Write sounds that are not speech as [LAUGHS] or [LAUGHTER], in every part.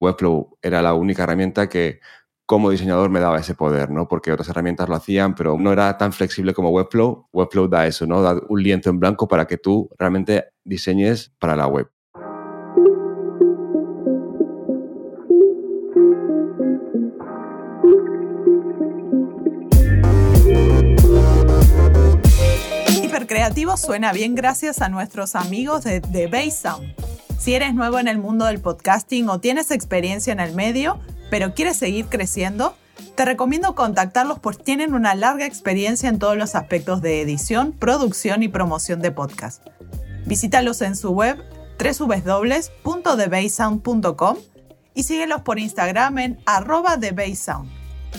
Webflow era la única herramienta que como diseñador me daba ese poder, ¿no? Porque otras herramientas lo hacían, pero no era tan flexible como Webflow. Webflow da eso, ¿no? Da un lienzo en blanco para que tú realmente diseñes para la web. Hipercreativo suena bien gracias a nuestros amigos de The Base Sound. Si eres nuevo en el mundo del podcasting o tienes experiencia en el medio, pero quieres seguir creciendo, te recomiendo contactarlos pues tienen una larga experiencia en todos los aspectos de edición, producción y promoción de podcast. Visítalos en su web www.thebasesound.com y síguelos por Instagram en arroba.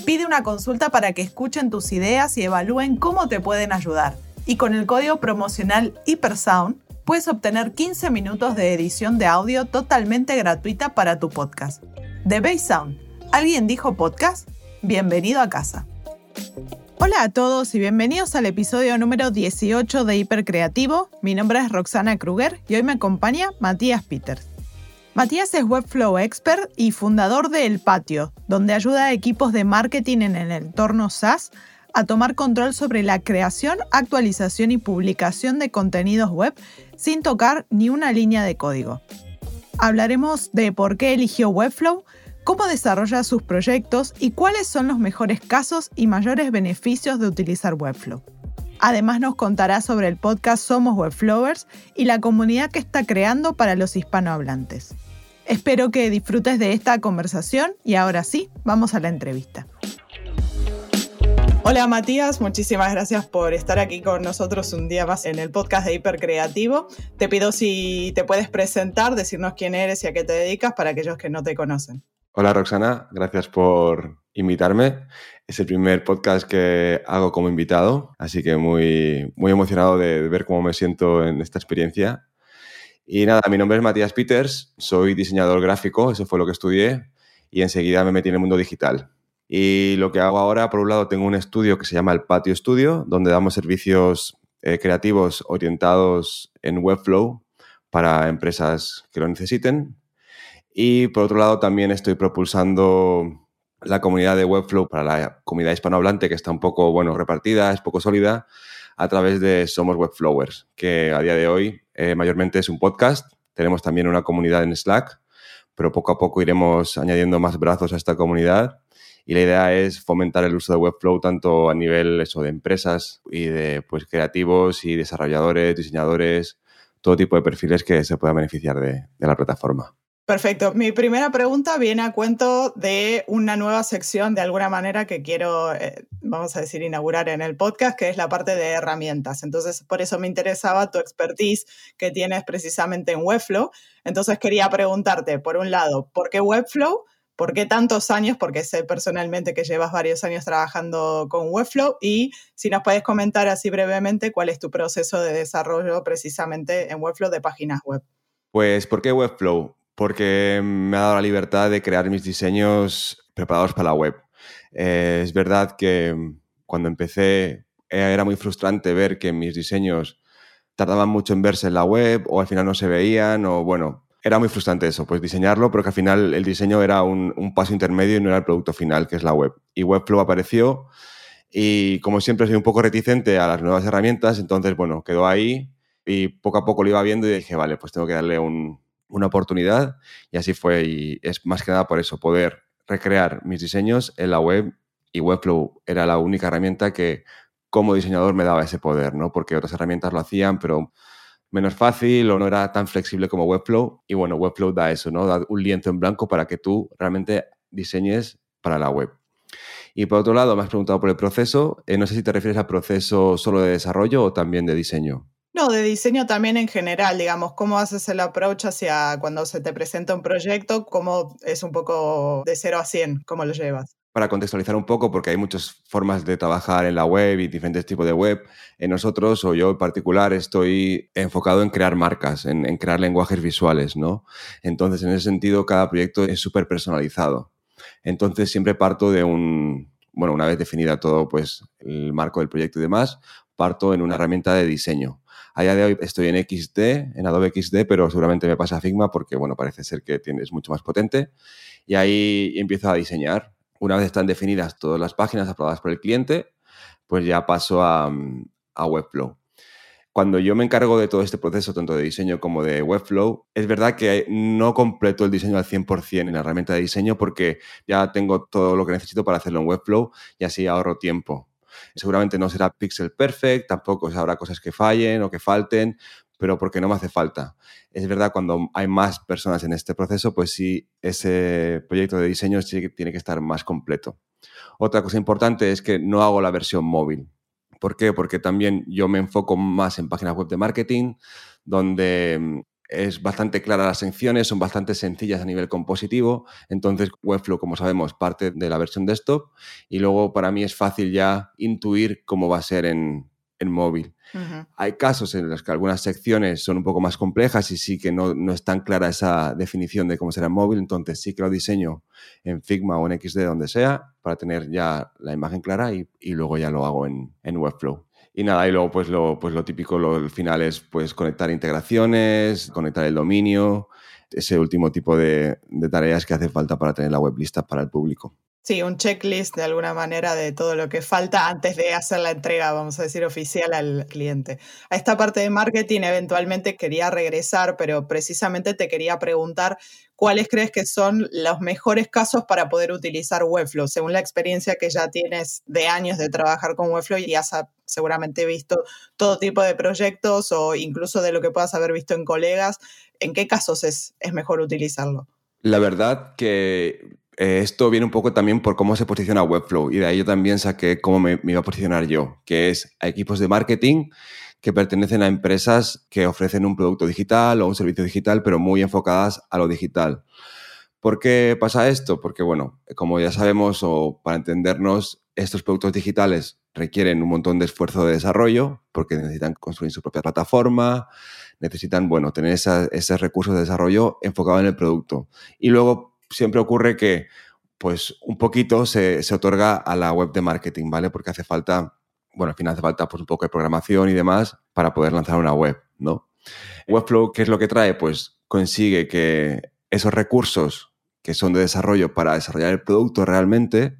Pide una consulta para que escuchen tus ideas y evalúen cómo te pueden ayudar. Y con el código promocional HyperSound puedes obtener 15 minutos de edición de audio totalmente gratuita para tu podcast. The Base Sound. ¿Alguien dijo podcast? Bienvenido a casa. Hola a todos y bienvenidos al episodio número 18 de Hipercreativo. Mi nombre es Roxana Kruger y hoy me acompaña Matías Peters. Matías es Webflow Expert y fundador de El Patio, donde ayuda a equipos de marketing en el entorno SaaS a tomar control sobre la creación, actualización y publicación de contenidos web sin tocar ni una línea de código. Hablaremos de por qué eligió Webflow, cómo desarrolla sus proyectos y cuáles son los mejores casos y mayores beneficios de utilizar Webflow. Además nos contará sobre el podcast Somos Webflowers y la comunidad que está creando para los hispanohablantes. Espero que disfrutes de esta conversación y ahora sí, vamos a la entrevista. Hola Matías, muchísimas gracias por estar aquí con nosotros un día más en el podcast de Hipercreativo. Te pido si te puedes presentar, decirnos quién eres y a qué te dedicas para aquellos que no te conocen. Hola Roxana, gracias por invitarme. Es el primer podcast que hago como invitado, así que muy, muy emocionado de ver cómo me siento en esta experiencia. Y nada, mi nombre es Matías Peters, soy diseñador gráfico, eso fue lo que estudié, y enseguida me metí en el mundo digital. Y lo que hago ahora, por un lado, tengo un estudio que se llama el Patio Studio, donde damos servicios eh, creativos orientados en Webflow para empresas que lo necesiten. Y por otro lado, también estoy propulsando la comunidad de Webflow para la comunidad hispanohablante, que está un poco bueno, repartida, es poco sólida, a través de Somos Webflowers, que a día de hoy eh, mayormente es un podcast. Tenemos también una comunidad en Slack, pero poco a poco iremos añadiendo más brazos a esta comunidad y la idea es fomentar el uso de Webflow tanto a nivel de empresas y de pues, creativos y desarrolladores, diseñadores, todo tipo de perfiles que se puedan beneficiar de, la plataforma. Perfecto. Mi primera pregunta viene a cuento de una nueva sección, de alguna manera, que quiero, eh, vamos a decir, inaugurar en el podcast, que es la parte de herramientas. Entonces, por eso me interesaba tu expertise que tienes precisamente en Webflow. Entonces, quería preguntarte, por un lado, ¿por qué Webflow? ¿Por qué tantos años? Porque sé personalmente que llevas varios años trabajando con Webflow y si nos puedes comentar así brevemente cuál es tu proceso de desarrollo precisamente en Webflow de páginas web. Pues, ¿por qué Webflow? Porque me ha dado la libertad de crear mis diseños preparados para la web. Eh, es verdad que cuando empecé eh, era muy frustrante ver que mis diseños tardaban mucho en verse en la web o al final no se veían o bueno, era muy frustrante eso, pues diseñarlo, pero que al final el diseño era un, paso intermedio y no era el producto final, que es la web. Y Webflow apareció y como siempre soy un poco reticente a las nuevas herramientas, entonces, bueno, quedó ahí y poco a poco lo iba viendo y dije, vale, pues tengo que darle una oportunidad y así fue. Y es más que nada por eso, poder recrear mis diseños en la web y Webflow era la única herramienta que como diseñador me daba ese poder, ¿no? Porque otras herramientas lo hacían, pero menos fácil o no era tan flexible como Webflow. Y bueno, Webflow da eso, ¿no? Da un lienzo en blanco para que tú realmente diseñes para la web. Y por otro lado, me has preguntado por el proceso. Eh, no sé si te refieres al proceso solo de desarrollo o también de diseño. No, de diseño también en general, digamos, cómo haces el approach hacia cuando se te presenta un proyecto, cómo es un poco de 0 a 100, cómo lo llevas para contextualizar un poco, porque hay muchas formas de trabajar en la web y diferentes tipos de web. En nosotros, o yo en particular, estoy enfocado en crear marcas, en, crear lenguajes visuales, ¿no? Entonces, en ese sentido, cada proyecto es súper personalizado. Entonces, siempre parto de un, bueno, una vez definida todo, pues, el marco del proyecto y demás, parto en una herramienta de diseño. A día de hoy estoy en XD, en Adobe XD, pero seguramente me pasa Figma porque, bueno, parece ser que es mucho más potente. Y ahí empiezo a diseñar. Una vez están definidas todas las páginas aprobadas por el cliente, pues ya paso a, a Webflow. Cuando yo me encargo de todo este proceso, tanto de diseño como de Webflow, es verdad que no completo el diseño al 100% en la herramienta de diseño porque ya tengo todo lo que necesito para hacerlo en Webflow y así ahorro tiempo. Seguramente no será pixel perfect, tampoco habrá cosas que fallen o que falten, pero porque no me hace falta. Es verdad, cuando hay más personas en este proceso, pues sí, ese proyecto de diseño tiene que estar más completo. Otra cosa importante es que no hago la versión móvil. ¿Por qué? Porque también yo me enfoco más en páginas web de marketing, donde mm, es bastante clara las secciones, son bastante sencillas a nivel compositivo. Entonces, Webflow, como sabemos, parte de la versión desktop y luego para mí es fácil ya intuir cómo va a ser en, en móvil. Hay casos en los que algunas secciones son un poco más complejas y sí que no, no, es tan clara esa definición de cómo será móvil, entonces sí que lo diseño en Figma o en XD, donde sea, para tener ya la imagen clara y, y luego ya lo hago en, en, Webflow. Y nada, y luego pues lo, pues lo típico, lo, el final es pues conectar integraciones, conectar el dominio, ese último tipo de, de tareas que hace falta para tener la web lista para el público. Sí, un checklist de alguna manera de todo lo que falta antes de hacer la entrega, vamos a decir, oficial al cliente. A esta parte de marketing eventualmente quería regresar, pero precisamente te quería preguntar cuáles crees que son los mejores casos para poder utilizar Webflow, según la experiencia que ya tienes de años de trabajar con Webflow y has seguramente visto todo tipo de proyectos o incluso de lo que puedas haber visto en colegas, ¿en qué casos es, es mejor utilizarlo? La verdad que eh, esto viene un poco también por cómo se posiciona Webflow y de ahí yo también saqué cómo me, iba a posicionar yo, que es a equipos de marketing que pertenecen a empresas que ofrecen un producto digital o un servicio digital, pero muy enfocadas a lo digital. ¿Por qué pasa esto? Porque, bueno, como ya sabemos o para entendernos, estos productos digitales requieren un montón de esfuerzo de desarrollo porque necesitan construir su propia plataforma, necesitan, bueno, tener esos recursos de desarrollo enfocados en el producto. Y luego siempre ocurre que pues un poquito se, otorga a la web de marketing, ¿vale? Porque hace falta, bueno, al final hace falta pues un poco de programación y demás para poder lanzar una web, ¿no? Webflow, ¿qué es lo que trae? Pues consigue que esos recursos que son de desarrollo para desarrollar el producto realmente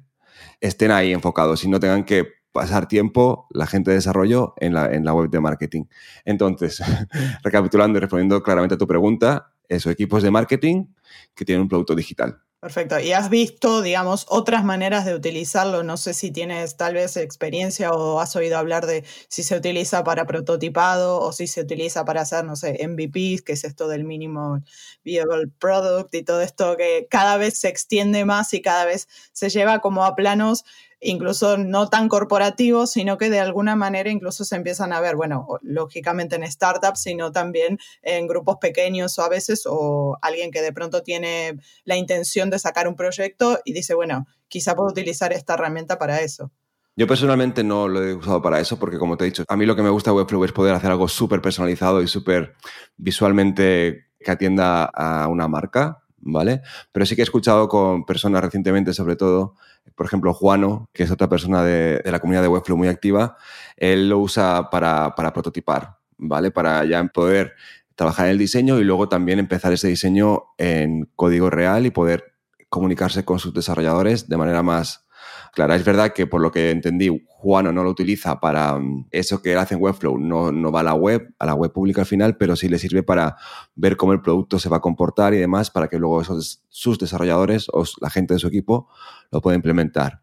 estén ahí enfocados y no tengan que pasar tiempo la gente de desarrollo en la, en la web de marketing. Entonces, [LAUGHS] recapitulando y respondiendo claramente a tu pregunta, esos equipos de marketing que tienen un producto digital. Perfecto. ¿Y has visto, digamos, otras maneras de utilizarlo? No sé si tienes tal vez experiencia o has oído hablar de si se utiliza para prototipado o si se utiliza para hacer, no sé, MVPs, que es esto del mínimo viable product y todo esto que cada vez se extiende más y cada vez se lleva como a planos incluso no tan corporativos, sino que de alguna manera incluso se empiezan a ver, bueno, lógicamente en startups, sino también en grupos pequeños o a veces, o alguien que de pronto tiene la intención de sacar un proyecto y dice, bueno, quizá puedo utilizar esta herramienta para eso. Yo personalmente no lo he usado para eso porque, como te he dicho, a mí lo que me gusta de Webflow es poder hacer algo súper personalizado y súper visualmente que atienda a una marca, ¿vale? Pero sí que he escuchado con personas recientemente, sobre todo, por ejemplo, Juano, que es otra persona de, la comunidad de Webflow muy activa, él lo usa para, prototipar, ¿vale? Para ya poder trabajar en el diseño y luego también empezar ese diseño en código real y poder comunicarse con sus desarrolladores de manera más, Clara, es verdad que por lo que entendí, Juano no lo utiliza para mm, eso que él hace en Webflow, no, no va a la web, a la web pública al final, pero sí le sirve para ver cómo el producto se va a comportar y demás para que luego esos, sus desarrolladores o la gente de su equipo lo pueda implementar.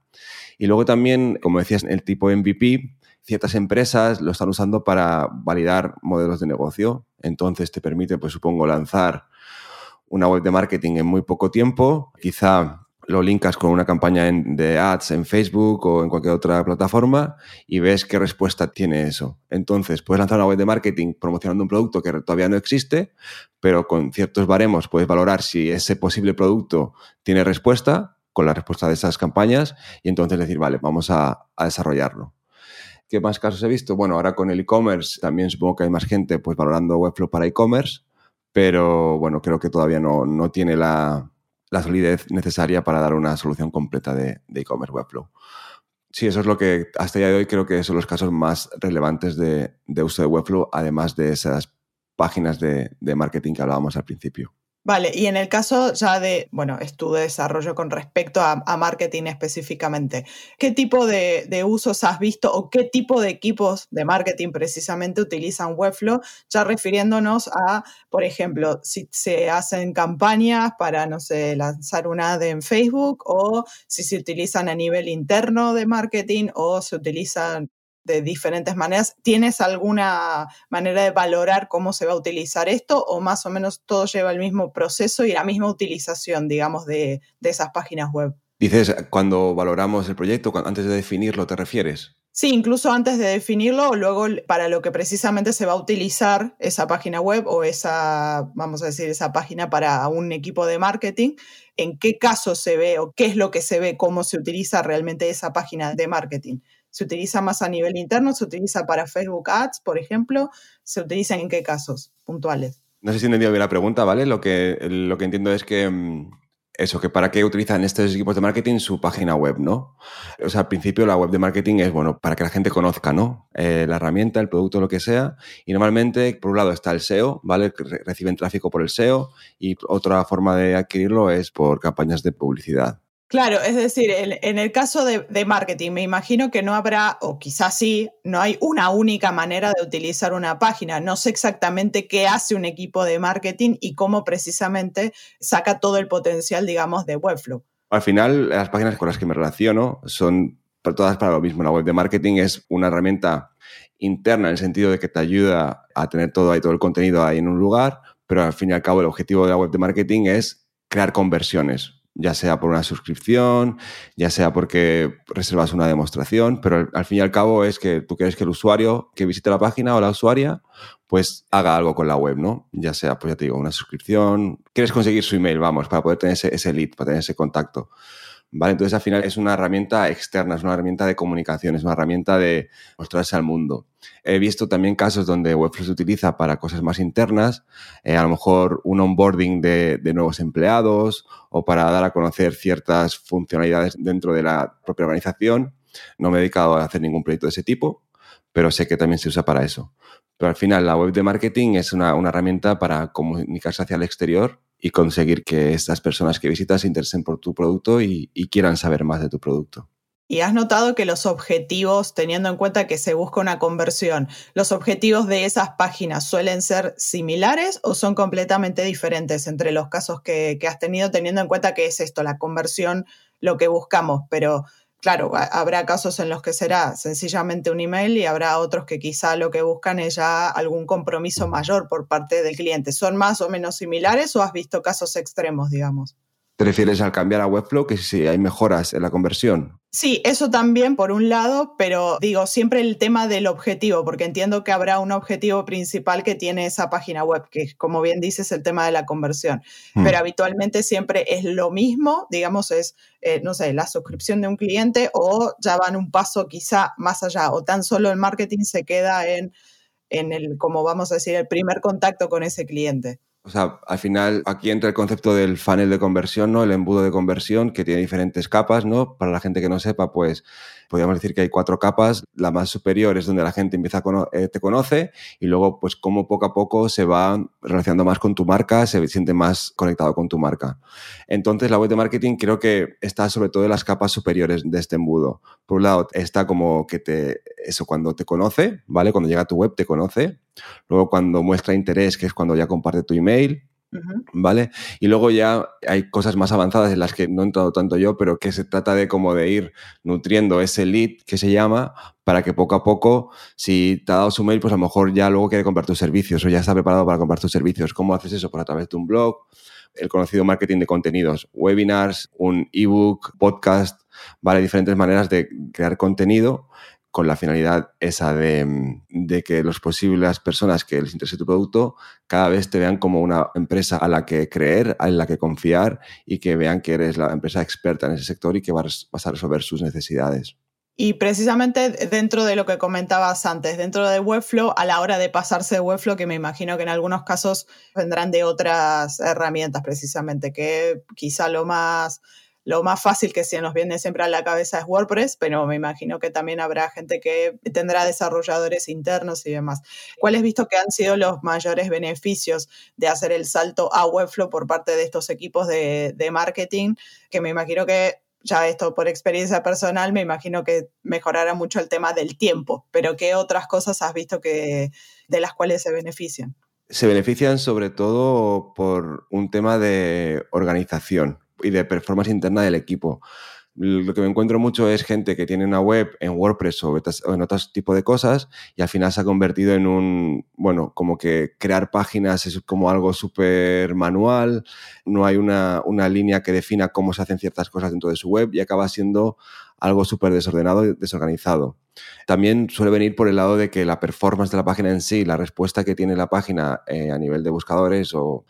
Y luego también, como decías, el tipo MVP, ciertas empresas lo están usando para validar modelos de negocio. Entonces te permite, pues supongo, lanzar una web de marketing en muy poco tiempo, quizá lo linkas con una campaña de ads en Facebook o en cualquier otra plataforma y ves qué respuesta tiene eso. Entonces, puedes lanzar una web de marketing promocionando un producto que todavía no existe, pero con ciertos baremos puedes valorar si ese posible producto tiene respuesta con la respuesta de esas campañas y entonces decir, vale, vamos a, desarrollarlo. ¿Qué más casos he visto? Bueno, ahora con el e-commerce también supongo que hay más gente pues valorando Webflow para e-commerce, pero bueno, creo que todavía no, no tiene la, la solidez necesaria para dar una solución completa de e-commerce Webflow. Sí, eso es lo que hasta día de hoy creo que son los casos más relevantes de, de uso de Webflow, además de esas páginas de, de marketing que hablábamos al principio. Vale, y en el caso ya de, bueno, estudio de desarrollo con respecto a, marketing específicamente, ¿qué tipo de, de, usos has visto o qué tipo de equipos de marketing precisamente utilizan Webflow? Ya refiriéndonos a, por ejemplo, si se hacen campañas para, no sé, lanzar una ad en Facebook o si se utilizan a nivel interno de marketing o se utilizan de diferentes maneras. ¿Tienes alguna manera de valorar cómo se va a utilizar esto o más o menos todo lleva el mismo proceso y la misma utilización, digamos, de, esas páginas web? Dices, cuando valoramos el proyecto, antes de definirlo, ¿te refieres? Sí, incluso antes de definirlo o luego para lo que precisamente se va a utilizar esa página web o esa, vamos a decir, esa página para un equipo de marketing, en qué caso se ve o qué es lo que se ve, cómo se utiliza realmente esa página de marketing se utiliza más a nivel interno, se utiliza para Facebook Ads, por ejemplo, se utiliza en qué casos puntuales. No sé si he entendido bien la pregunta, ¿vale? Lo que, lo que entiendo es que mm, eso, que para qué utilizan estos equipos de marketing su página web, ¿no? O sea, al principio la web de marketing es, bueno, para que la gente conozca, ¿no? Eh, la herramienta, el producto, lo que sea. Y normalmente, por un lado está el SEO, ¿vale? Reciben tráfico por el SEO y otra forma de adquirirlo es por campañas de publicidad. Claro, es decir, en, el caso de, marketing, me imagino que no habrá, o quizás sí, no hay una única manera de utilizar una página. No sé exactamente qué hace un equipo de marketing y cómo precisamente saca todo el potencial, digamos, de Webflow. Al final, las páginas con las que me relaciono son todas para lo mismo. La web de marketing es una herramienta interna en el sentido de que te ayuda a tener todo ahí, todo el contenido ahí en un lugar, pero al fin y al cabo el objetivo de la web de marketing es crear conversiones ya sea por una suscripción, ya sea porque reservas una demostración, pero al, fin y al cabo es que tú quieres que el usuario que visite la página o la usuaria pues haga algo con la web, ¿no? Ya sea, pues ya te digo, una suscripción, quieres conseguir su email, vamos, para poder tener ese, ese lead, para tener ese contacto. ¿Vale? Entonces, al final es una herramienta externa, es una herramienta de comunicación, es una herramienta de mostrarse al mundo. He visto también casos donde Webflow se utiliza para cosas más internas, eh, a lo mejor un onboarding de, de, nuevos empleados o para dar a conocer ciertas funcionalidades dentro de la propia organización. No me he dedicado a hacer ningún proyecto de ese tipo, pero sé que también se usa para eso. Pero al final la web de marketing es una, una herramienta para comunicarse hacia el exterior y conseguir que estas personas que visitas se interesen por tu producto y, quieran saber más de tu producto. Y has notado que los objetivos, teniendo en cuenta que se busca una conversión, los objetivos de esas páginas suelen ser similares o son completamente diferentes entre los casos que, que has tenido, teniendo en cuenta que es esto, la conversión, lo que buscamos, pero claro, habrá casos en los que será sencillamente un email y habrá otros que quizá lo que buscan es ya algún compromiso mayor por parte del cliente. ¿Son más o menos similares o has visto casos extremos, digamos? ¿Te refieres al cambiar a Webflow que si hay mejoras en la conversión? Sí, eso también por un lado, pero digo siempre el tema del objetivo, porque entiendo que habrá un objetivo principal que tiene esa página web, que como bien dices el tema de la conversión, hmm. pero habitualmente siempre es lo mismo, digamos es, eh, no sé, la suscripción de un cliente o ya van un paso quizá más allá, o tan solo el marketing se queda en, en el, como vamos a decir, el primer contacto con ese cliente. O sea, al final aquí entra el concepto del funnel de conversión, ¿no? El embudo de conversión que tiene diferentes capas, ¿no? Para la gente que no sepa, pues podríamos decir que hay cuatro capas. La más superior es donde la gente empieza a eh, te conoce y luego, pues, como poco a poco se va relacionando más con tu marca, se siente más conectado con tu marca. Entonces, la web de marketing creo que está sobre todo en las capas superiores de este embudo. Por un lado, está como que te, eso cuando te conoce, ¿vale? Cuando llega a tu web te conoce. Luego, cuando muestra interés, que es cuando ya comparte tu email. ¿Vale? Y luego ya hay cosas más avanzadas en las que no he entrado tanto yo, pero que se trata de como de ir nutriendo ese lead que se llama para que poco a poco, si te ha dado su mail, pues a lo mejor ya luego quiere comprar tus servicios o ya está preparado para comprar tus servicios. ¿Cómo haces eso? Pues a través de un blog, el conocido marketing de contenidos, webinars, un ebook, podcast, ¿vale? Diferentes maneras de crear contenido con la finalidad esa de, que las posibles personas que les interese tu producto cada vez te vean como una empresa a la que creer, en la que confiar y que vean que eres la empresa experta en ese sector y que vas, a resolver sus necesidades. Y precisamente dentro de lo que comentabas antes, dentro de Webflow, a la hora de pasarse de Webflow, que me imagino que en algunos casos vendrán de otras herramientas precisamente, que quizá lo más lo más fácil que se nos viene siempre a la cabeza es WordPress, pero me imagino que también habrá gente que tendrá desarrolladores internos y demás. ¿Cuáles visto que han sido los mayores beneficios de hacer el salto a Webflow por parte de estos equipos de, de marketing? Que me imagino que ya esto por experiencia personal, me imagino que mejorará mucho el tema del tiempo, pero ¿qué otras cosas has visto que de las cuales se benefician? Se benefician sobre todo por un tema de organización y de performance interna del equipo lo que me encuentro mucho es gente que tiene una web en WordPress o, en otros tipos de cosas y al final se ha convertido en un, bueno, como que crear páginas es como algo súper manual, no hay una, una, línea que defina cómo se hacen ciertas cosas dentro de su web y acaba siendo algo súper desordenado y desorganizado. También suele venir por el lado de que la performance de la página en sí, la respuesta que tiene la página eh, a nivel de buscadores o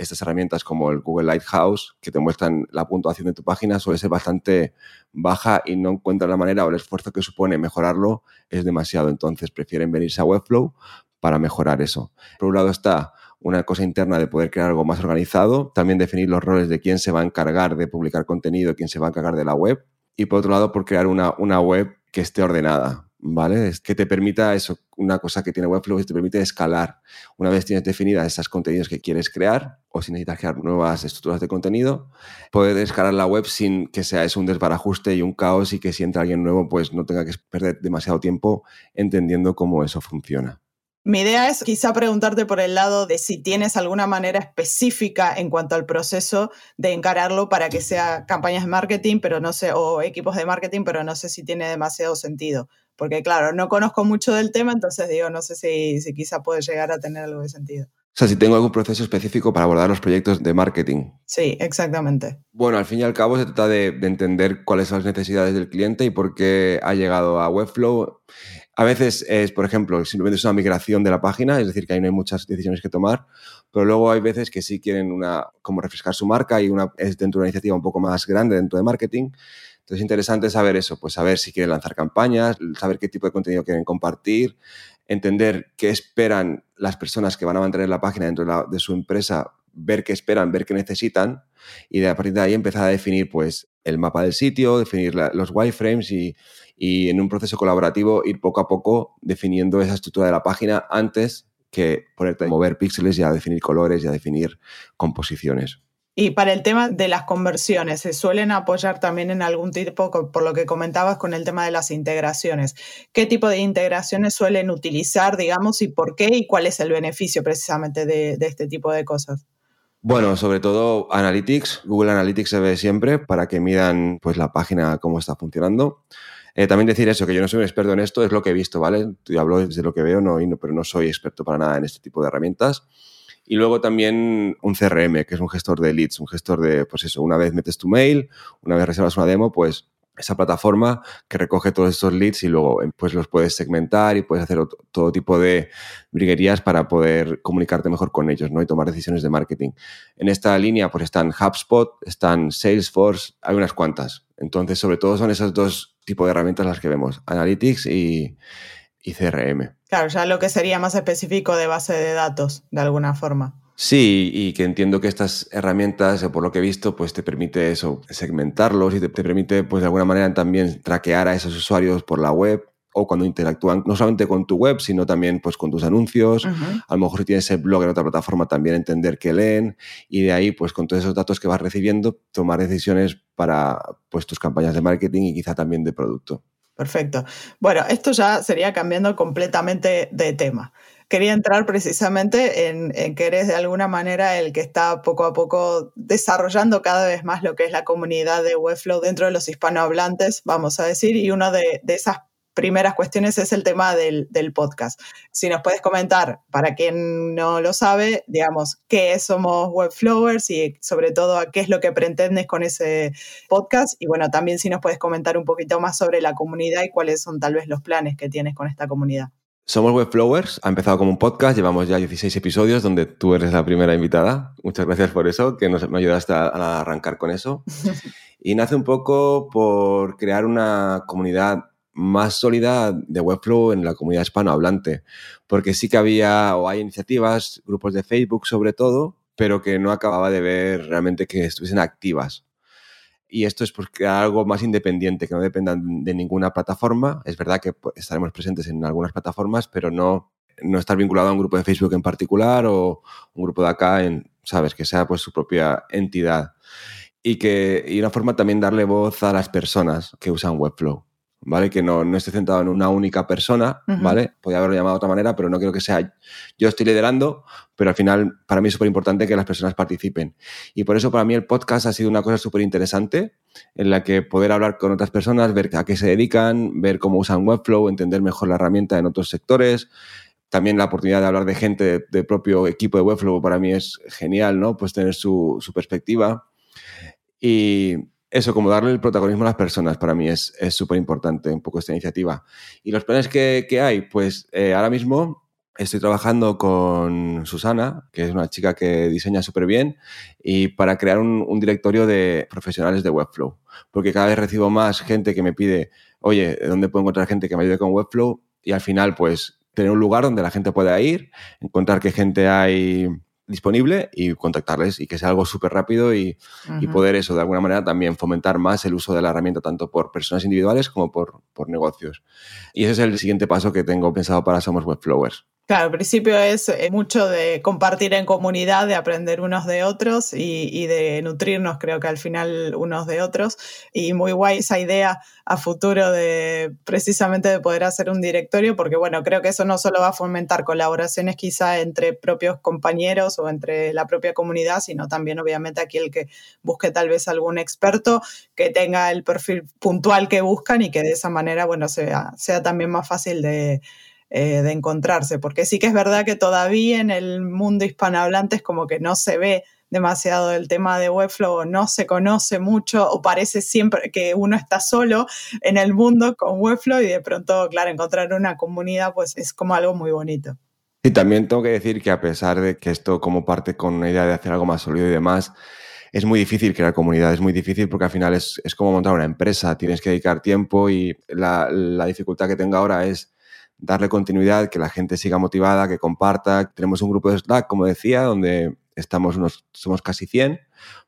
estas herramientas como el Google Lighthouse, que te muestran la puntuación de tu página, suele ser bastante baja y no encuentran la manera o el esfuerzo que supone mejorarlo es demasiado. Entonces prefieren venirse a Webflow para mejorar eso. Por un lado está una cosa interna de poder crear algo más organizado, también definir los roles de quién se va a encargar de publicar contenido, quién se va a encargar de la web, y por otro lado por crear una, una web que esté ordenada, ¿vale? Que te permita eso, una cosa que tiene Webflow que te permite escalar. Una vez tienes definidas esas contenidos que quieres crear o si necesitas crear nuevas estructuras de contenido, poder escalar la web sin que sea eso un desbarajuste y un caos y que si entra alguien nuevo pues no tenga que perder demasiado tiempo entendiendo cómo eso funciona. Mi idea es quizá preguntarte por el lado de si tienes alguna manera específica en cuanto al proceso de encararlo para que sea campañas de marketing, pero no sé, o equipos de marketing, pero no sé si tiene demasiado sentido porque claro, no conozco mucho del tema, entonces digo, no sé si, si quizá puede llegar a tener algo de sentido. O sea, si tengo algún proceso específico para abordar los proyectos de marketing. Sí, exactamente. Bueno, al fin y al cabo se trata de, de, entender cuáles son las necesidades del cliente y por qué ha llegado a Webflow. A veces es, por ejemplo, simplemente es una migración de la página, es decir, que ahí no hay muchas decisiones que tomar, pero luego hay veces que sí quieren una, como refrescar su marca y una, es dentro de una iniciativa un poco más grande dentro de marketing entonces es interesante saber eso, pues saber si quieren lanzar campañas, saber qué tipo de contenido quieren compartir, entender qué esperan las personas que van a mantener la página dentro de, su empresa, ver qué esperan, ver qué necesitan y de a partir de ahí empezar a definir pues el mapa del sitio, definir los wireframes y, y en un proceso colaborativo ir poco a poco definiendo esa estructura de la página antes que ponerte a mover píxeles y a definir colores y a definir composiciones. Y para el tema de las conversiones, ¿se suelen apoyar también en algún tipo, por lo que comentabas con el tema de las integraciones? ¿Qué tipo de integraciones suelen utilizar, digamos, y por qué y cuál es el beneficio precisamente de, este tipo de cosas? Bueno, sobre todo Analytics, Google Analytics se ve siempre para que midan pues, la página cómo está funcionando. Eh, también decir eso, que yo no soy un experto en esto, es lo que he visto, ¿vale? Yo hablo desde lo que veo, no, pero no soy experto para nada en este tipo de herramientas. Y luego también un CRM, que es un gestor de leads, un gestor de, pues eso, una vez metes tu mail, una vez reservas una demo, pues esa plataforma que recoge todos estos leads y luego eh, pues los puedes segmentar y puedes hacer todo tipo de briguerías para poder comunicarte mejor con ellos ¿no? y tomar decisiones de marketing. En esta línea pues están HubSpot, están Salesforce, hay unas cuantas. Entonces, sobre todo son esos dos tipos de herramientas las que vemos, Analytics y, y CRM. Claro, ya lo que sería más específico de base de datos, de alguna forma. Sí, y que entiendo que estas herramientas, por lo que he visto, pues te permite eso, segmentarlos y te, permite, pues de alguna manera también traquear a esos usuarios por la web o cuando interactúan no solamente con tu web, sino también pues con tus anuncios. A lo mejor si tienes el blog en otra plataforma, también entender qué leen y de ahí, pues con todos esos datos que vas recibiendo, tomar decisiones para pues tus campañas de marketing y quizá también de producto. Perfecto. Bueno, esto ya sería cambiando completamente de tema. Quería entrar precisamente en, que eres de alguna manera el que está poco a poco desarrollando cada vez más lo que es la comunidad de Webflow dentro de los hispanohablantes, vamos a decir, y una de, de esas primeras cuestiones es el tema del, podcast. Si nos puedes comentar, para quien no lo sabe, digamos, qué somos Webflowers y sobre todo a qué es lo que pretendes con ese podcast. Y bueno, también si nos puedes comentar un poquito más sobre la comunidad y cuáles son tal vez los planes que tienes con esta comunidad. Somos Webflowers, ha empezado como un podcast, llevamos ya 16 episodios donde tú eres la primera invitada. Muchas gracias por eso, que nos, me ayudaste a arrancar con eso. [LAUGHS] y nace un poco por crear una comunidad más sólida de Webflow en la comunidad hispanohablante, porque sí que había o hay iniciativas, grupos de Facebook sobre todo, pero que no acababa de ver realmente que estuviesen activas. y esto es porque algo más independiente, que no dependan de ninguna plataforma. Es verdad que estaremos presentes en algunas plataformas, pero no, no estar vinculado a un grupo de Facebook en particular o un grupo de acá, en, ¿sabes? Que sea pues su propia entidad. Y, que, y una forma también darle voz a las personas que usan Webflow. ¿Vale? Que no, no esté centrado en una única persona, ¿vale? Podría haberlo llamado de otra manera, pero no quiero que sea yo estoy liderando, pero al final para mí es súper importante que las personas participen. Y por eso para mí el podcast ha sido una cosa súper interesante en la que poder hablar con otras personas, ver a qué se dedican, ver cómo usan Webflow, entender mejor la herramienta en otros sectores. También la oportunidad de hablar de gente de, propio equipo de Webflow para mí es genial, ¿no? Pues tener su, su perspectiva. Y, eso, como darle el protagonismo a las personas, para mí es súper importante un poco esta iniciativa. ¿Y los planes que, hay? Pues eh, ahora mismo estoy trabajando con Susana, que es una chica que diseña súper bien, y para crear un, directorio de profesionales de Webflow. Porque cada vez recibo más gente que me pide, oye, ¿dónde puedo encontrar gente que me ayude con Webflow? Y al final, pues, tener un lugar donde la gente pueda ir, encontrar qué gente hay disponible y contactarles y que sea algo súper rápido y, poder eso de alguna manera también fomentar más el uso de la herramienta tanto por personas individuales como por, por negocios. Y ese es el siguiente paso que tengo pensado para Somos Webflowers. Claro, al principio es eh, mucho de compartir en comunidad, de aprender unos de otros y, de nutrirnos, creo que al final unos de otros. Y muy guay esa idea a futuro de precisamente de poder hacer un directorio, porque bueno, creo que eso no solo va a fomentar colaboraciones quizá entre propios compañeros o entre la propia comunidad, sino también obviamente aquí el que busque tal vez algún experto que tenga el perfil puntual que buscan y que de esa manera, bueno, sea, sea también más fácil de eh, de encontrarse, porque sí que es verdad que todavía en el mundo hispanohablante es como que no se ve demasiado el tema de Webflow, no se conoce mucho o parece siempre que uno está solo en el mundo con Webflow y de pronto, claro, encontrar una comunidad pues es como algo muy bonito. Y también tengo que decir que a pesar de que esto como parte con una idea de hacer algo más sólido y demás, es muy difícil crear comunidad, es muy difícil porque al final es, como montar una empresa, tienes que dedicar tiempo y la, la dificultad que tengo ahora es darle continuidad, que la gente siga motivada, que comparta. Tenemos un grupo de Slack, como decía, donde estamos unos, somos casi 100,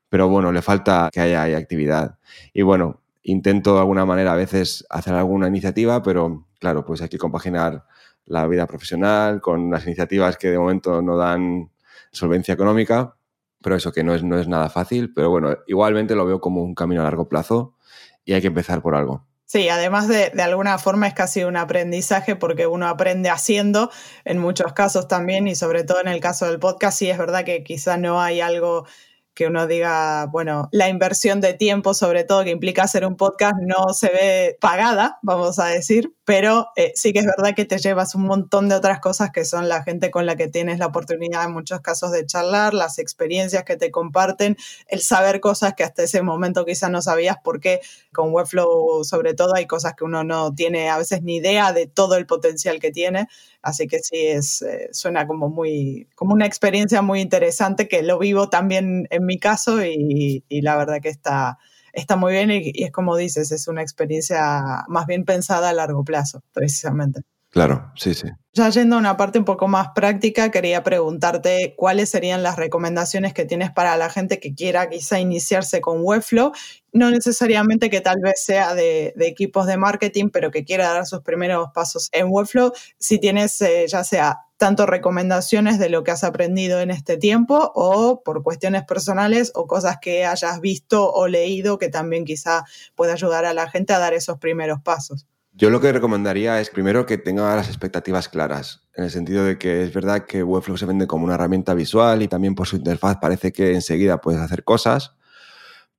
pero bueno, le falta que haya, actividad. Y bueno, intento de alguna manera a veces hacer alguna iniciativa, pero claro, pues hay que compaginar la vida profesional con las iniciativas que de momento no dan solvencia económica, pero eso que no es, no es nada fácil, pero bueno, igualmente lo veo como un camino a largo plazo y hay que empezar por algo. Sí, además de, de alguna forma es casi un aprendizaje porque uno aprende haciendo en muchos casos también y sobre todo en el caso del podcast sí es verdad que quizá no hay algo que uno diga, bueno, la inversión de tiempo, sobre todo que implica hacer un podcast, no se ve pagada, vamos a decir, pero eh, sí que es verdad que te llevas un montón de otras cosas que son la gente con la que tienes la oportunidad en muchos casos de charlar, las experiencias que te comparten, el saber cosas que hasta ese momento quizás no sabías, porque con Webflow sobre todo hay cosas que uno no tiene a veces ni idea de todo el potencial que tiene. Así que sí, es, eh, suena como muy, como una experiencia muy interesante que lo vivo también en mi caso y, la verdad que está, está muy bien y, es como dices, es una experiencia más bien pensada a largo plazo, precisamente. Claro, sí, sí. Ya yendo a una parte un poco más práctica, quería preguntarte cuáles serían las recomendaciones que tienes para la gente que quiera quizá iniciarse con Webflow, no necesariamente que tal vez sea de, equipos de marketing, pero que quiera dar sus primeros pasos en Webflow, si tienes eh, ya sea tanto recomendaciones de lo que has aprendido en este tiempo o por cuestiones personales o cosas que hayas visto o leído que también quizá pueda ayudar a la gente a dar esos primeros pasos. Yo lo que recomendaría es primero que tenga las expectativas claras, en el sentido de que es verdad que Webflow se vende como una herramienta visual y también por su interfaz parece que enseguida puedes hacer cosas,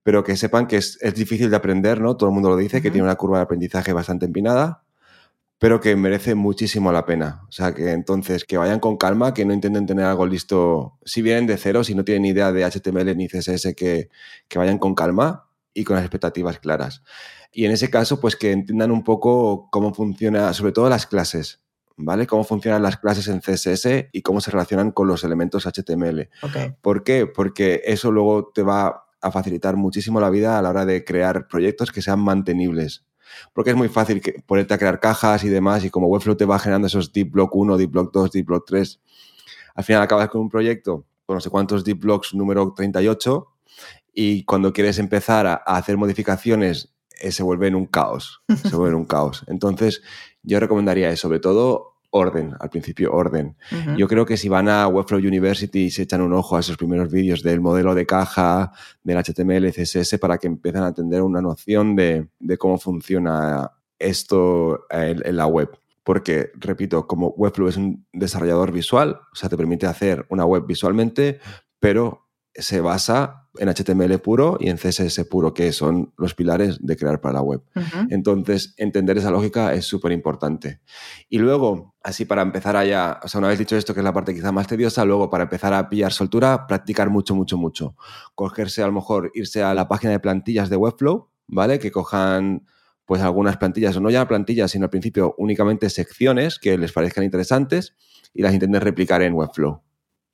pero que sepan que es, difícil de aprender, ¿no? Todo el mundo lo dice, que tiene una curva de aprendizaje bastante empinada, pero que merece muchísimo la pena. O sea, que entonces que vayan con calma, que no intenten tener algo listo, si vienen de cero, si no tienen idea de HTML ni CSS, que, que vayan con calma y con las expectativas claras. Y en ese caso, pues que entiendan un poco cómo funciona, sobre todo las clases, ¿vale? Cómo funcionan las clases en CSS y cómo se relacionan con los elementos HTML. ¿Por qué? Porque eso luego te va a facilitar muchísimo la vida a la hora de crear proyectos que sean mantenibles. Porque es muy fácil que, ponerte a crear cajas y demás, y como Webflow te va generando esos deep block 1, deep block 2, deep block 3, al final acabas con un proyecto con no sé cuántos deep blocks número 38 y cuando quieres empezar a, hacer modificaciones eh, se vuelve en un caos, se vuelve en un caos. Entonces yo recomendaría sobre todo orden, al principio orden. Yo creo que si van a Webflow University y se echan un ojo a esos primeros vídeos del modelo de caja, del HTML, CSS, para que empiecen a tener una noción de, cómo funciona esto en, la web. Porque, repito, como Webflow es un desarrollador visual, o sea, te permite hacer una web visualmente, pero se basa en HTML puro y en CSS puro, que son los pilares de crear para la web. Entonces, entender esa lógica es súper importante. Y luego, así para empezar allá, o sea, una vez dicho esto, que es la parte quizá más tediosa, luego para empezar a pillar soltura, practicar mucho, mucho, mucho. Cogerse, a lo mejor, irse a la página de plantillas de Webflow, ¿vale? Que cojan pues algunas plantillas, o no ya plantillas, sino al principio únicamente secciones que les parezcan interesantes y las intenten replicar en Webflow.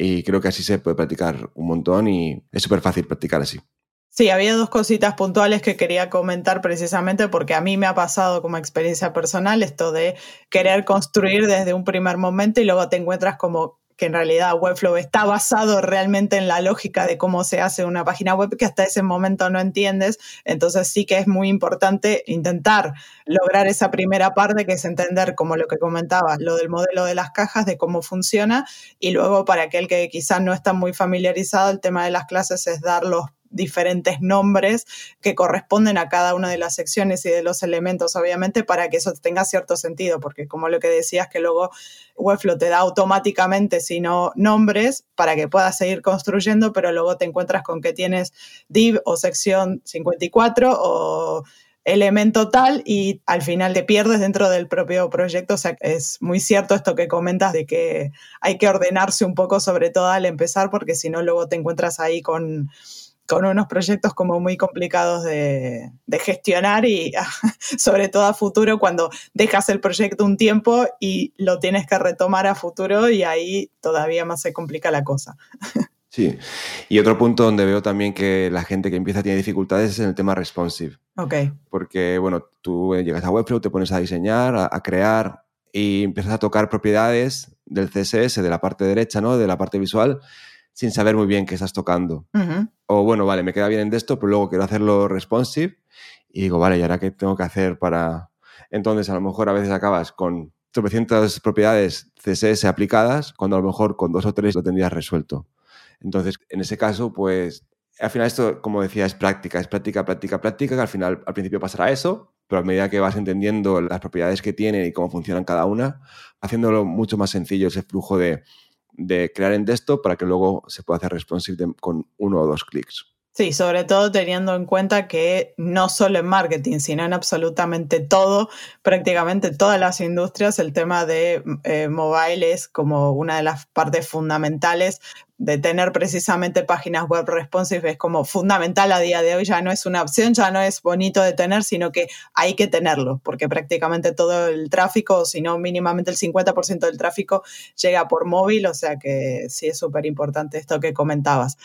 Y creo que así se puede practicar un montón y es súper fácil practicar así. Sí, había dos cositas puntuales que quería comentar precisamente porque a mí me ha pasado como experiencia personal esto de querer construir desde un primer momento y luego te encuentras como que en realidad Webflow está basado realmente en la lógica de cómo se hace una página web que hasta ese momento no entiendes. Entonces sí que es muy importante intentar lograr esa primera parte, que es entender, como lo que comentabas, lo del modelo de las cajas, de cómo funciona, y luego para aquel que quizás no está muy familiarizado, el tema de las clases es dar los diferentes nombres que corresponden a cada una de las secciones y de los elementos, obviamente, para que eso tenga cierto sentido, porque como lo que decías, que luego Webflow te da automáticamente, sino nombres, para que puedas seguir construyendo, pero luego te encuentras con que tienes div o sección 54 o elemento tal y al final te pierdes dentro del propio proyecto. O sea, es muy cierto esto que comentas de que hay que ordenarse un poco, sobre todo al empezar, porque si no, luego te encuentras ahí con con unos proyectos como muy complicados de, gestionar y [LAUGHS] sobre todo a futuro cuando dejas el proyecto un tiempo y lo tienes que retomar a futuro y ahí todavía más se complica la cosa. [LAUGHS] Sí, y otro punto donde veo también que la gente que empieza tiene dificultades es en el tema responsive. Ok. Porque, bueno, tú llegas a Webflow, te pones a diseñar, a, a crear y empiezas a tocar propiedades del CSS, de la parte derecha, ¿no? De la parte visual, sin saber muy bien qué estás tocando. O bueno, vale, me queda bien en esto, pero luego quiero hacerlo responsive y digo, vale, ¿y ahora qué tengo que hacer para...? Entonces, a lo mejor a veces acabas con 300 propiedades CSS aplicadas, cuando a lo mejor con dos o tres lo tendrías resuelto. Entonces, en ese caso, pues al final esto, como decía, es práctica, es práctica, práctica, práctica, que al final, al principio pasará eso, pero a medida que vas entendiendo las propiedades que tiene y cómo funcionan cada una, haciéndolo mucho más sencillo ese flujo de de crear en desktop para que luego se pueda hacer responsive con uno o dos clics. Sí, sobre todo teniendo en cuenta que no solo en marketing, sino en absolutamente todo, prácticamente todas las industrias, el tema de eh, mobile es como una de las partes fundamentales de tener precisamente páginas web responsive es como fundamental a día de hoy, ya no es una opción, ya no es bonito de tener, sino que hay que tenerlo, porque prácticamente todo el tráfico, si no mínimamente el 50% del tráfico llega por móvil, o sea que sí es súper importante esto que comentabas.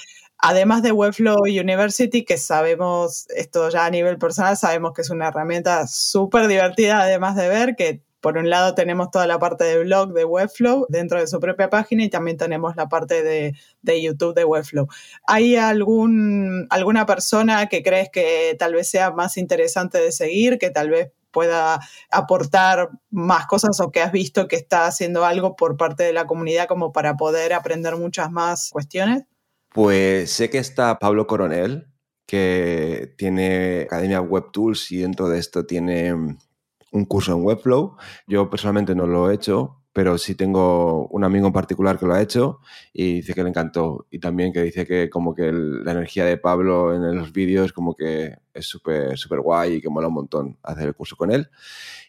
Además de Webflow University, que sabemos, esto ya a nivel personal, sabemos que es una herramienta súper divertida, además de ver que por un lado tenemos toda la parte de blog de Webflow dentro de su propia página y también tenemos la parte de, de YouTube de Webflow. ¿Hay algún, alguna persona que crees que tal vez sea más interesante de seguir, que tal vez pueda aportar más cosas o que has visto que está haciendo algo por parte de la comunidad como para poder aprender muchas más cuestiones? Pues sé que está Pablo Coronel, que tiene Academia Web Tools y dentro de esto tiene mm, un curso en Webflow. Yo personalmente no lo he hecho, pero sí tengo un amigo en particular que lo ha hecho y dice que le encantó. Y también que dice que como que la energía de Pablo en los vídeos como que es súper, súper guay y que mola un montón hacer el curso con él.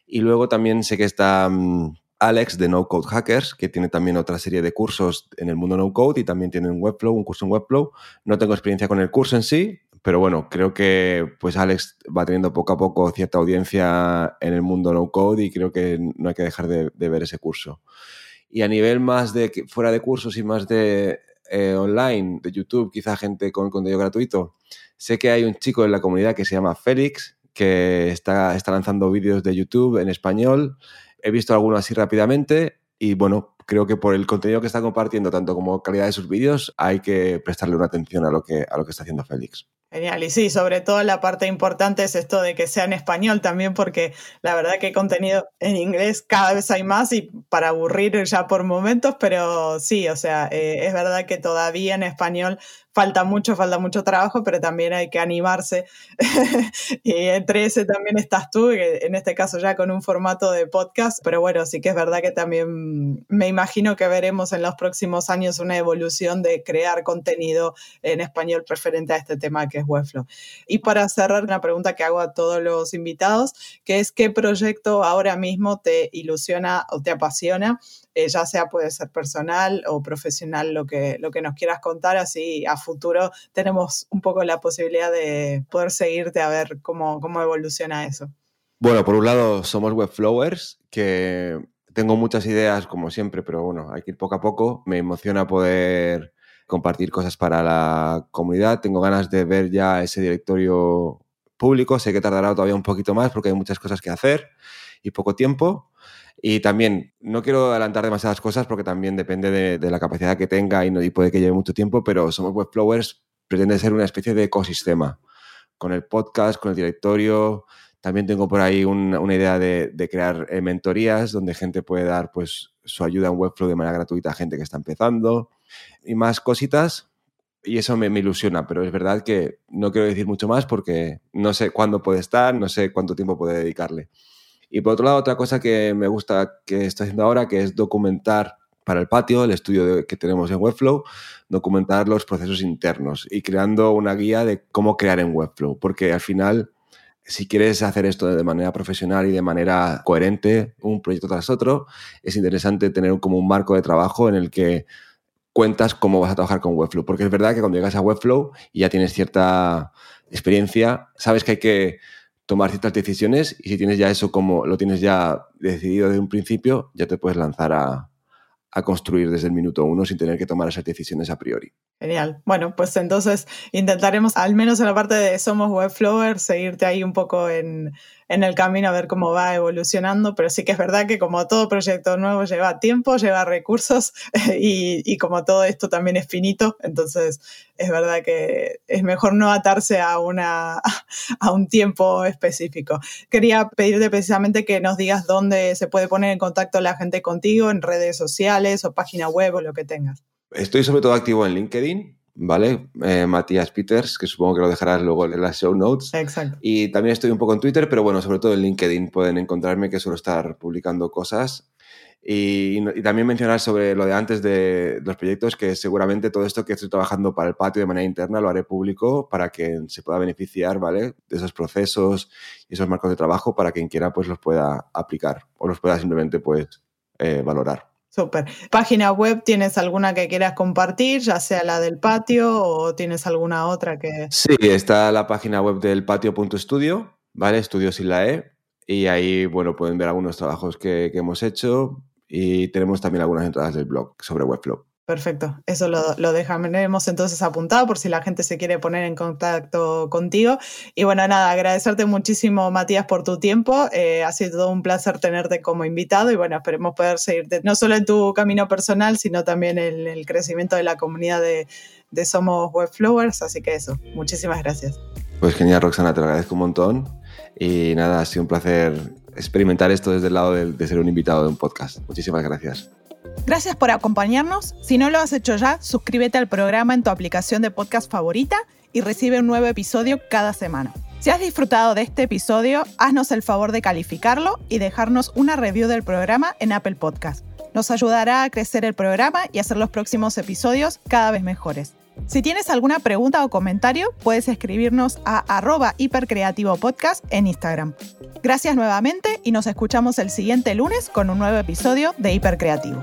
Y luego también sé que está mm, Alex de No Code Hackers, que tiene también otra serie de cursos en el mundo no code y también tiene un Webflow, un curso en Webflow. No tengo experiencia con el curso en sí, pero bueno, creo que pues Alex va teniendo poco a poco cierta audiencia en el mundo no code y creo que no hay que dejar de, ver ese curso. Y a nivel más de fuera de cursos y más de eh, online, de YouTube, quizá gente con contenido gratuito, sé que hay un chico en la comunidad que se llama Félix, que está, está lanzando vídeos de YouTube en español he visto alguno así rápidamente y bueno, creo que por el contenido que está compartiendo, tanto como calidad de sus vídeos, hay que prestarle una atención a lo que, a lo que está haciendo Félix. Genial, y sí, sobre todo la parte importante es esto de que sea en español también, porque la verdad que contenido en inglés cada vez hay más y para aburrir ya por momentos, pero sí, o sea, eh, es verdad que todavía en español falta mucho, falta mucho trabajo, pero también hay que animarse. [LAUGHS] y entre ese también estás tú, en este caso ya con un formato de podcast, pero bueno, sí que es verdad que también me imagino que veremos en los próximos años una evolución de crear contenido en español preferente a este tema que es Webflow. Y para cerrar, una pregunta que hago a todos los invitados, que es qué proyecto ahora mismo te ilusiona o te apasiona eh, ya sea puede ser personal o profesional, lo que, lo que nos quieras contar, así a futuro tenemos un poco la posibilidad de poder seguirte a ver cómo, cómo evoluciona eso. Bueno, por un lado somos Webflowers, que tengo muchas ideas como siempre, pero bueno, hay que ir poco a poco. Me emociona poder compartir cosas para la comunidad. Tengo ganas de ver ya ese directorio público. Sé que tardará todavía un poquito más porque hay muchas cosas que hacer y poco tiempo. Y también, no quiero adelantar demasiadas cosas porque también depende de, la capacidad que tenga y, no, y puede que lleve mucho tiempo, pero Somos Webflowers pretende ser una especie de ecosistema con el podcast, con el directorio. También tengo por ahí una idea de, crear eh, mentorías donde gente puede dar pues, su ayuda en Webflow de manera gratuita a gente que está empezando y más cositas. Y eso me, ilusiona, pero es verdad que no quiero decir mucho más porque no sé cuándo puede estar, no sé cuánto tiempo puede dedicarle. Y por otro lado, otra cosa que me gusta que estoy haciendo ahora, que es documentar para el patio, el estudio que tenemos en Webflow, documentar los procesos internos y creando una guía de cómo crear en Webflow, porque al final, si quieres hacer esto de manera profesional y de manera coherente, un proyecto tras otro, es interesante tener como un marco de trabajo en el que cuentas cómo vas a trabajar con Webflow, porque es verdad que cuando llegas a Webflow y ya tienes cierta experiencia, sabes que hay que tomar ciertas decisiones y si tienes ya eso como lo tienes ya decidido desde un principio, ya te puedes lanzar a, a construir desde el minuto uno sin tener que tomar esas decisiones a priori. Genial. Bueno, pues entonces intentaremos, al menos en la parte de Somos Webflower, seguirte ahí un poco en, en el camino a ver cómo va evolucionando, pero sí que es verdad que como todo proyecto nuevo lleva tiempo, lleva recursos [LAUGHS] y, como todo esto también es finito, entonces es verdad que es mejor no atarse a, una, [LAUGHS] a un tiempo específico. Quería pedirte precisamente que nos digas dónde se puede poner en contacto la gente contigo, en redes sociales o página web o lo que tengas. Estoy sobre todo activo en LinkedIn, ¿vale? Eh, Matías Peters, que supongo que lo dejarás luego en las show notes. Exacto. Y también estoy un poco en Twitter, pero bueno, sobre todo en LinkedIn pueden encontrarme que suelo estar publicando cosas. Y, también mencionar sobre lo de antes de los proyectos, que seguramente todo esto que estoy trabajando para el patio de manera interna lo haré público para que se pueda beneficiar, ¿vale? De esos procesos y esos marcos de trabajo para quien quiera pues los pueda aplicar o los pueda simplemente pues eh, valorar. Súper. ¿Página web tienes alguna que quieras compartir, ya sea la del patio o tienes alguna otra que...? Sí, está la página web del patio.studio, ¿vale? Estudio sin la E. Y ahí, bueno, pueden ver algunos trabajos que, que hemos hecho y tenemos también algunas entradas del blog sobre Webflow. Perfecto, eso lo, lo dejaremos entonces apuntado por si la gente se quiere poner en contacto contigo. Y bueno, nada, agradecerte muchísimo, Matías, por tu tiempo. Eh, ha sido todo un placer tenerte como invitado y bueno, esperemos poder seguirte no solo en tu camino personal, sino también en el crecimiento de la comunidad de, de Somos Webflowers. Así que eso, muchísimas gracias. Pues genial, Roxana, te lo agradezco un montón. Y nada, ha sido un placer experimentar esto desde el lado de ser un invitado de un podcast. Muchísimas gracias. Gracias por acompañarnos. Si no lo has hecho ya, suscríbete al programa en tu aplicación de podcast favorita y recibe un nuevo episodio cada semana. Si has disfrutado de este episodio, haznos el favor de calificarlo y dejarnos una review del programa en Apple Podcast. Nos ayudará a crecer el programa y hacer los próximos episodios cada vez mejores. Si tienes alguna pregunta o comentario, puedes escribirnos a arroba en Instagram. Gracias nuevamente y nos escuchamos el siguiente lunes con un nuevo episodio de Hipercreativo.